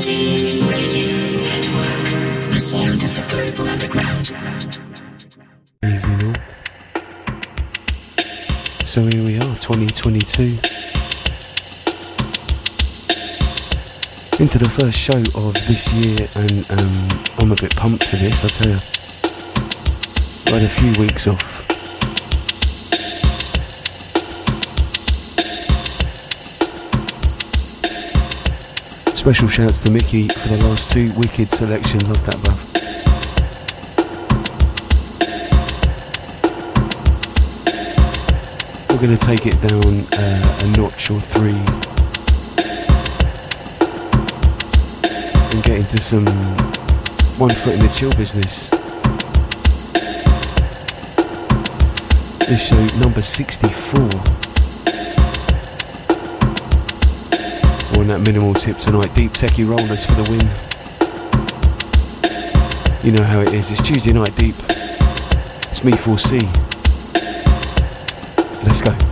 So here we are, 2022. Into the first show of this year, and um, I'm a bit pumped for this, I tell you. I had a few weeks off. Special shouts to Mickey for the last two wicked selections. Love that, bruv. we're going to take it down uh, a notch or three and get into some one foot in the chill business. This show number 64. That minimal tip tonight, deep techie rollers for the win. You know how it is, it's Tuesday night deep. It's me 4C. Let's go.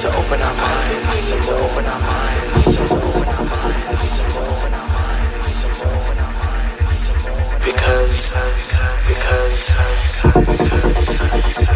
to open our minds some more. To open our minds some more. Because, because, because.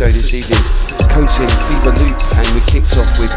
show this evening. Coating, Fever Loop, and we kicked off with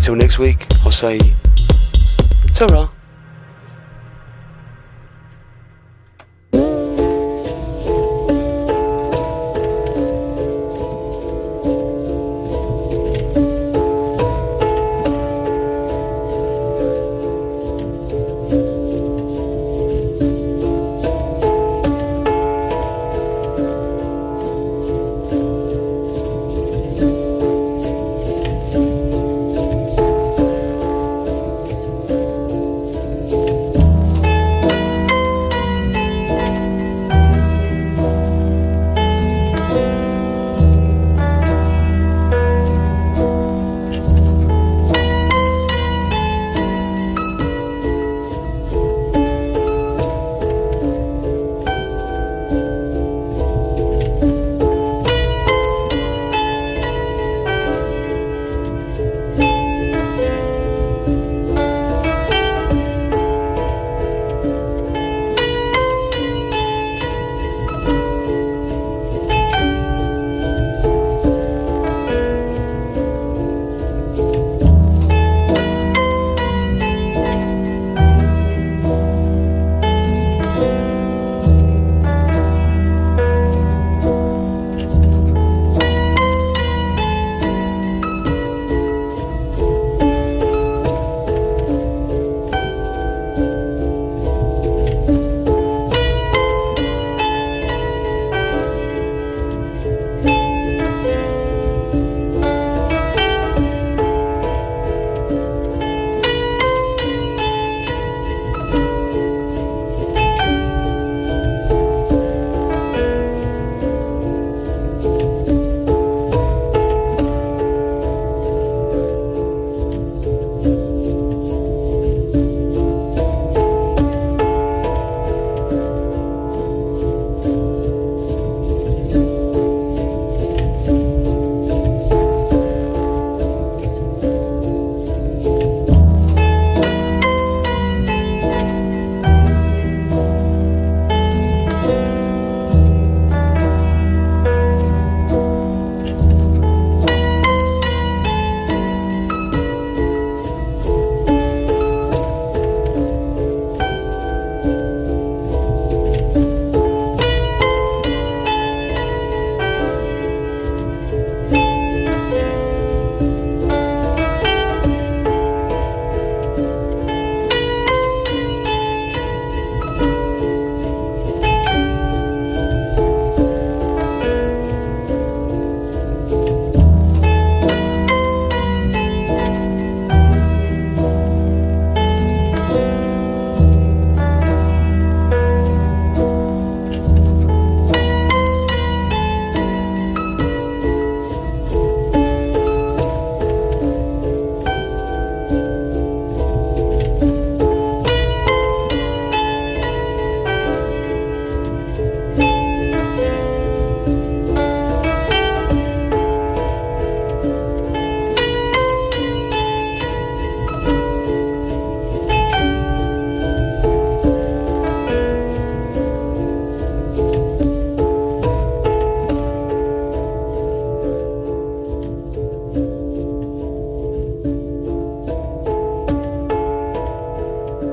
Until next week, I'll say, ta